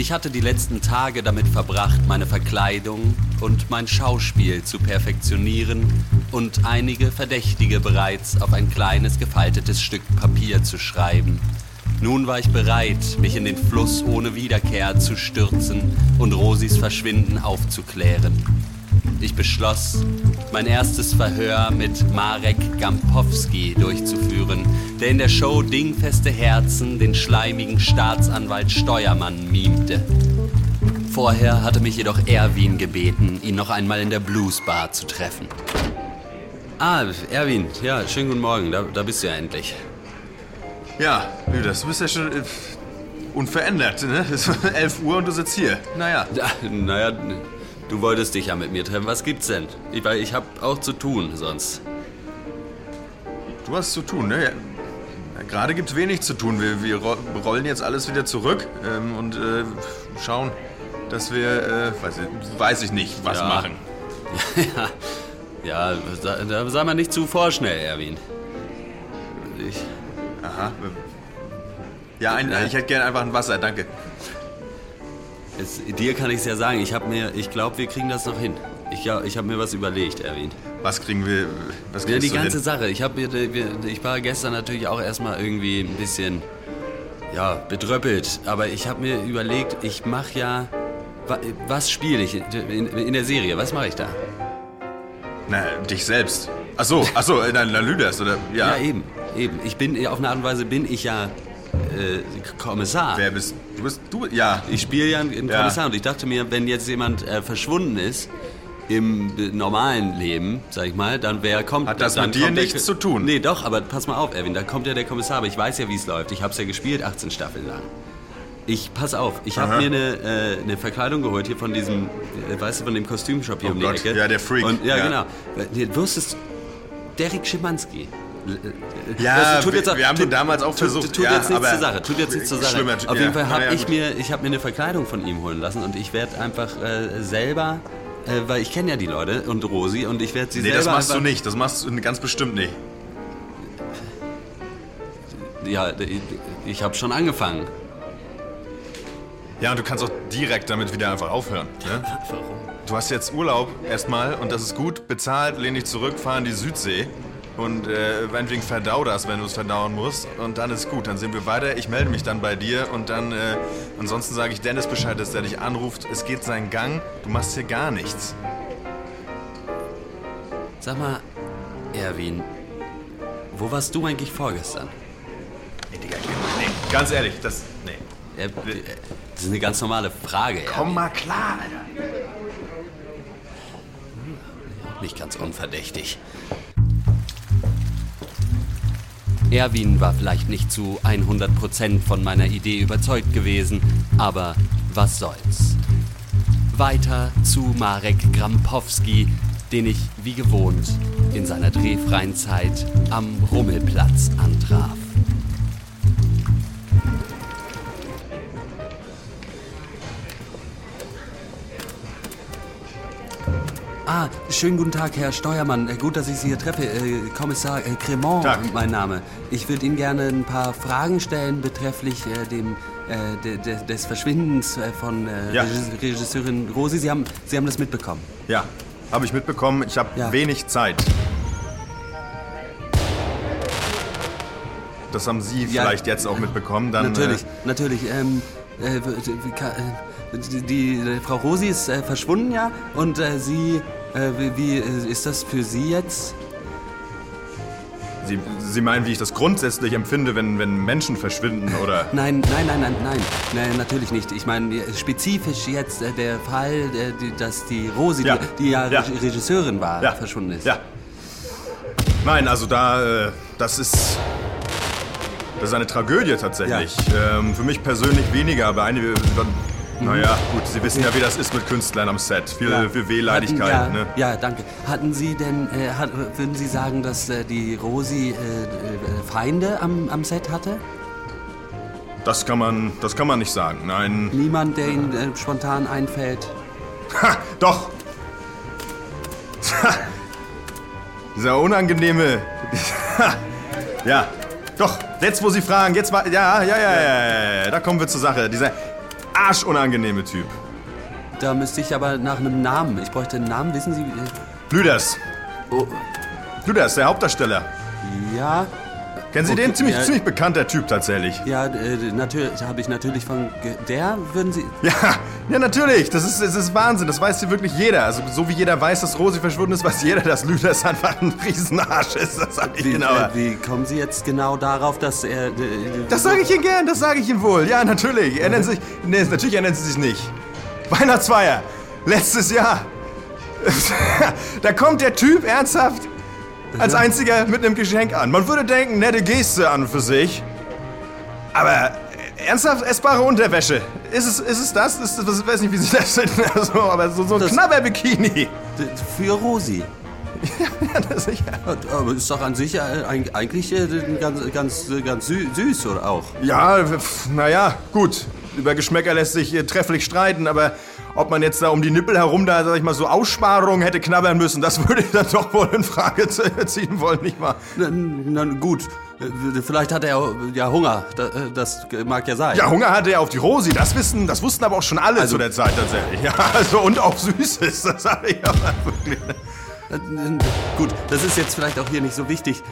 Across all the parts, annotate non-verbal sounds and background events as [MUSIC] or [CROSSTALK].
Ich hatte die letzten Tage damit verbracht, meine Verkleidung und mein Schauspiel zu perfektionieren und einige Verdächtige bereits auf ein kleines gefaltetes Stück Papier zu schreiben. Nun war ich bereit, mich in den Fluss ohne Wiederkehr zu stürzen und Rosis Verschwinden aufzuklären. Ich beschloss, mein erstes Verhör mit Marek Gampowski durchzuführen, der in der Show Dingfeste Herzen den schleimigen Staatsanwalt Steuermann mimte. Vorher hatte mich jedoch Erwin gebeten, ihn noch einmal in der Bluesbar zu treffen. Ah, Erwin, ja, schönen guten Morgen, da, da bist du ja endlich. Ja, Lüders, du bist ja schon äh, unverändert, ne? [LAUGHS] Es ist 11 Uhr und du sitzt hier. Naja. Ja, naja, du wolltest dich ja mit mir treffen. Was gibt's denn? Ich, weil ich hab auch zu tun sonst. Du hast zu tun, ne? Ja. Gerade gibt's wenig zu tun. Wir, wir ro- rollen jetzt alles wieder zurück ähm, und äh, schauen, dass wir, äh, weiß, ich, weiß ich nicht, was Ja. machen. [LAUGHS] ja, ja da, da sei mal nicht zu vorschnell, Erwin. Ich, Aha. Ja, ein, Äh. ich hätte gerne einfach ein Wasser, danke. Es, dir kann ich's ja sagen. Ich mir, ich glaube, wir kriegen das noch hin. Ich, ich habe mir was überlegt, Erwin. Was kriegen wir, was Ja, die ganze hin? Sache. Ich, hab mir, wir- ich war gestern natürlich auch erstmal irgendwie ein bisschen ja, bedröppelt. Aber ich habe mir überlegt, ich mache ja. wa- Was spiele ich in, in der Serie? Was mache ich da? Na, dich selbst. Ach so, ach so, na Lüders, oder? Ja. Ja, eben. Eben. Ich bin, auf eine Art und Weise bin ich ja äh, Kommissar. Wer bist du? bist du? Ja. Ich spiele ja einen Ja. Kommissar und ich dachte mir, wenn jetzt jemand äh, verschwunden ist im äh, normalen Leben, sag ich mal, dann wer kommt Hat das dann mit dir der nichts Ko- zu tun? Nee, doch, aber pass mal auf, Erwin, da kommt ja der Kommissar, aber ich weiß ja, wie es läuft. Ich habe es ja gespielt 18 Staffeln lang. Ich, pass auf, ich habe mir eine, äh, eine Verkleidung geholt hier von diesem, äh, weißt du, von dem Kostümshop hier Oh um die Gott, Ecke. ja, der Freak, Und, ja, ja. genau. Du wusstest, Derek Schimanski. Ja, tut wir- auch- wir haben tut- den damals auch tut- versucht, Tut ja, jetzt nichts aber- zur Sache. Tut jetzt nichts zur Sache. Schlimmer- Auf ja, jeden Fall habe naja, ich mir, ich habe mir eine Verkleidung von ihm holen lassen und ich werde einfach äh, selber, äh, weil ich kenne ja die Leute und Rosi und ich werde sie Nee, selber das machst du nicht. Das machst du ganz bestimmt nicht. Ja, ich, ich habe schon angefangen. Ja, und du kannst auch direkt damit wieder einfach aufhören. Ne? [LAUGHS] Warum? Du hast jetzt Urlaub erstmal und das ist gut. Bezahlt, lehn dich zurück, fahr in die Südsee. Und äh, meinetwegen verdau das, wenn du es verdauen musst. Und dann ist gut. Dann sehen wir weiter. Ich melde mich dann bei dir. Und dann, äh, ansonsten sage ich Dennis Bescheid, dass der dich anruft. Es geht seinen Gang. Du machst hier gar nichts. Sag mal, Erwin, wo warst du eigentlich vorgestern? Nee, Digga, nee. Ganz ehrlich, das. Nee. Äh, Das ist eine ganz normale Frage. Komm mal klar, Alter. Erwin. Nicht ganz unverdächtig. Erwin war vielleicht nicht zu 100% von meiner Idee überzeugt gewesen, aber was soll's. Weiter zu Marek Grampowski, den ich wie gewohnt in seiner drehfreien Zeit am Rummelplatz antraf. Ah, schönen guten Tag, Herr Steuermann. Äh, Gut, dass ich Sie hier treffe. Äh, Kommissar äh, Cremont, Tag. mein Name. Ich würde Ihnen gerne ein paar Fragen stellen betrefflich äh, dem, äh, de, de, des Verschwindens äh, von Ja. Regis- Regisseurin Rosi. Sie haben, Sie haben das mitbekommen. Ja, habe ich mitbekommen. Ich habe Ja. wenig Zeit. Das haben Sie Ja. vielleicht jetzt auch mitbekommen. Dann, natürlich, natürlich. Ähm, äh, äh, die, die äh, Frau Rosi ist verschwunden, ja? Und Sie, äh, wie, äh, ist das für Sie jetzt? Sie, Sie meinen, wie ich das grundsätzlich empfinde, wenn, wenn Menschen verschwinden, oder? [LAUGHS] Nein, nein, nein, nein, nein, nein, natürlich nicht. Ich meine äh, spezifisch jetzt äh, der Fall, äh, die, dass die Rosi, Ja. die, die ja, Ja. Reg- Regisseurin war, Ja. verschwunden ist. Ja. Nein, also da, äh, das ist. Das ist eine Tragödie tatsächlich. Ähm, für mich persönlich weniger, aber einige. Naja, gut, Sie wissen ja, wie das ist mit Künstlern am Set. Viel, Ja. viel Wehleidigkeit, ja, ne? ja, danke. Hatten Sie denn, äh, hat, würden Sie sagen, dass äh, die Rosi äh, äh, Feinde am, am Set hatte? Das kann man, das kann man nicht sagen. Nein. Niemand, der Ihnen äh, spontan einfällt? Ha, doch! Dieser unangenehme. Ja, doch, jetzt wo Sie fragen, jetzt war. Ja, ja, ja, ja, ja, ja, da kommen wir zur Sache. Dieser arschunangenehme Typ. Da müsste ich aber nach einem Namen. Ich bräuchte einen Namen, wissen Sie? Lüders. Oh, Lüders, der Hauptdarsteller. ja, Kennen Sie Okay, den? Ziemlich, ja. ziemlich bekannter Typ tatsächlich. ja, äh, natürlich, habe ich natürlich von. Der würden Sie. Ja, ja, natürlich. Das ist, das ist Wahnsinn. Das weiß hier wirklich jeder. Also, so wie jeder weiß, dass Rosi verschwunden ist, weiß jeder, dass Lüders einfach ein Riesenarsch ist. Das sag ich Wie, Ihnen äh, wie kommen Sie jetzt genau darauf, dass er. äh, Das sage ich Ihnen gern, das sage ich Ihnen wohl. Ja, natürlich. Er nennt sich. Nee, natürlich er nennt sie sich nicht. Weihnachtsfeier. Letztes Jahr. [LAUGHS] da kommt der Typ ernsthaft als einziger mit einem Geschenk an. Man würde denken, nette Geste an für sich. Aber ernsthaft essbare Unterwäsche. Ist es, ist es das? Ist, ich weiß nicht, wie Sie das finden. Also, aber so, so ein Das- Knabberbikini. d- Für Rosi. [LAUGHS] Ja, das sicher. Aber ist doch an sich äh, eig- eigentlich äh, ganz, ganz, äh, ganz sü süß, oder auch? Ja, naja, gut. Über Geschmäcker lässt sich äh, trefflich streiten, aber ob man jetzt da um die Nippel herum da, sag ich mal, so Aussparungen hätte knabbern müssen, das [LAUGHS] würde ich dann doch wohl in Frage ziehen wollen, nicht wahr? Na, na gut, Äh, vielleicht hat er ja Hunger. Äh, Das mag ja sein. Ja, Hunger hatte er auf die Rosi, das wissen, das wussten aber auch schon alle zu der Zeit tatsächlich. [LAUGHS] Ja, also und auch Süßes, das sage ich aber wirklich. Gut, das ist jetzt vielleicht auch hier nicht so wichtig.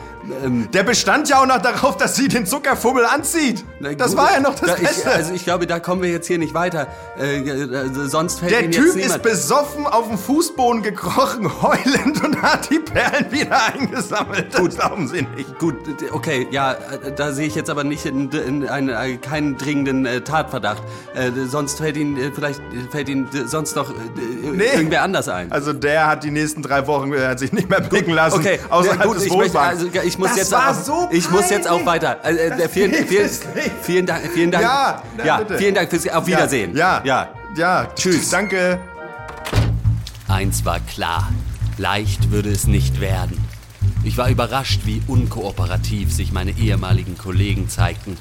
Ähm, Der bestand ja auch noch darauf, dass sie den Zuckerfummel anzieht. Das gut, war ja noch das da, ich, Beste. Also ich glaube, da kommen wir jetzt hier nicht weiter. Äh, äh, sonst fällt Der Ihnen Typ ist besoffen auf den Fußboden gekrochen, [LAUGHS] heulend und hat die Perlen wieder eingesammelt. Das glauben Sie nicht. Gut, okay, ja, äh, da sehe ich jetzt aber nicht in, in einen, äh, keinen dringenden äh, Tatverdacht. Äh, sonst fällt Ihnen vielleicht fällt Ihnen sonst noch äh, irgendwer anders ein. Also der hat die nächsten drei Wochen äh, hat sich nicht mehr blicken lassen. Okay, außerhalb ja, gut, ich, möchte, also, ich muss das jetzt war auch, so ich muss jetzt auch weiter. Also, äh, Das vielen, vielen, vielen Dank, vielen Dank. Ja, ja, bitte. vielen Dank fürs Auf Wiedersehen. Ja, ja, ja. ja. Tschüss. Danke. Eins war klar, leicht würde es nicht werden. Ich war überrascht, wie unkooperativ sich meine ehemaligen Kollegen zeigten.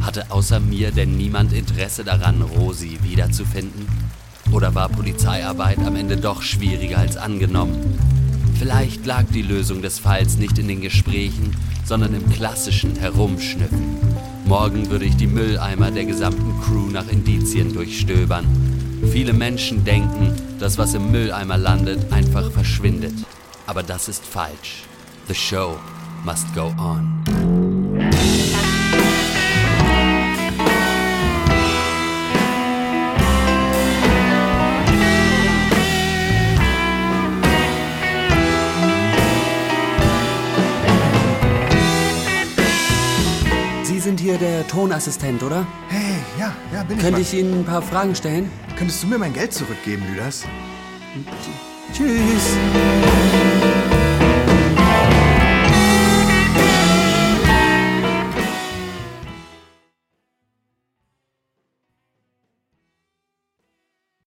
Hatte außer mir denn niemand Interesse daran, Rosi wiederzufinden? Oder war Polizeiarbeit am Ende doch schwieriger als angenommen? Vielleicht lag die Lösung des Falls nicht in den Gesprächen, sondern im klassischen Herumschnüffen. Morgen würde ich die Mülleimer der gesamten Crew nach Indizien durchstöbern. Viele Menschen denken, dass was im Mülleimer landet, einfach verschwindet. Aber das ist falsch. The show must go on. Hier der Tonassistent, oder? Hey, ja, ja, bin Könnte ich ich Ihnen ein paar Fragen stellen? Könntest du mir mein Geld zurückgeben, Lüders? Tschüss.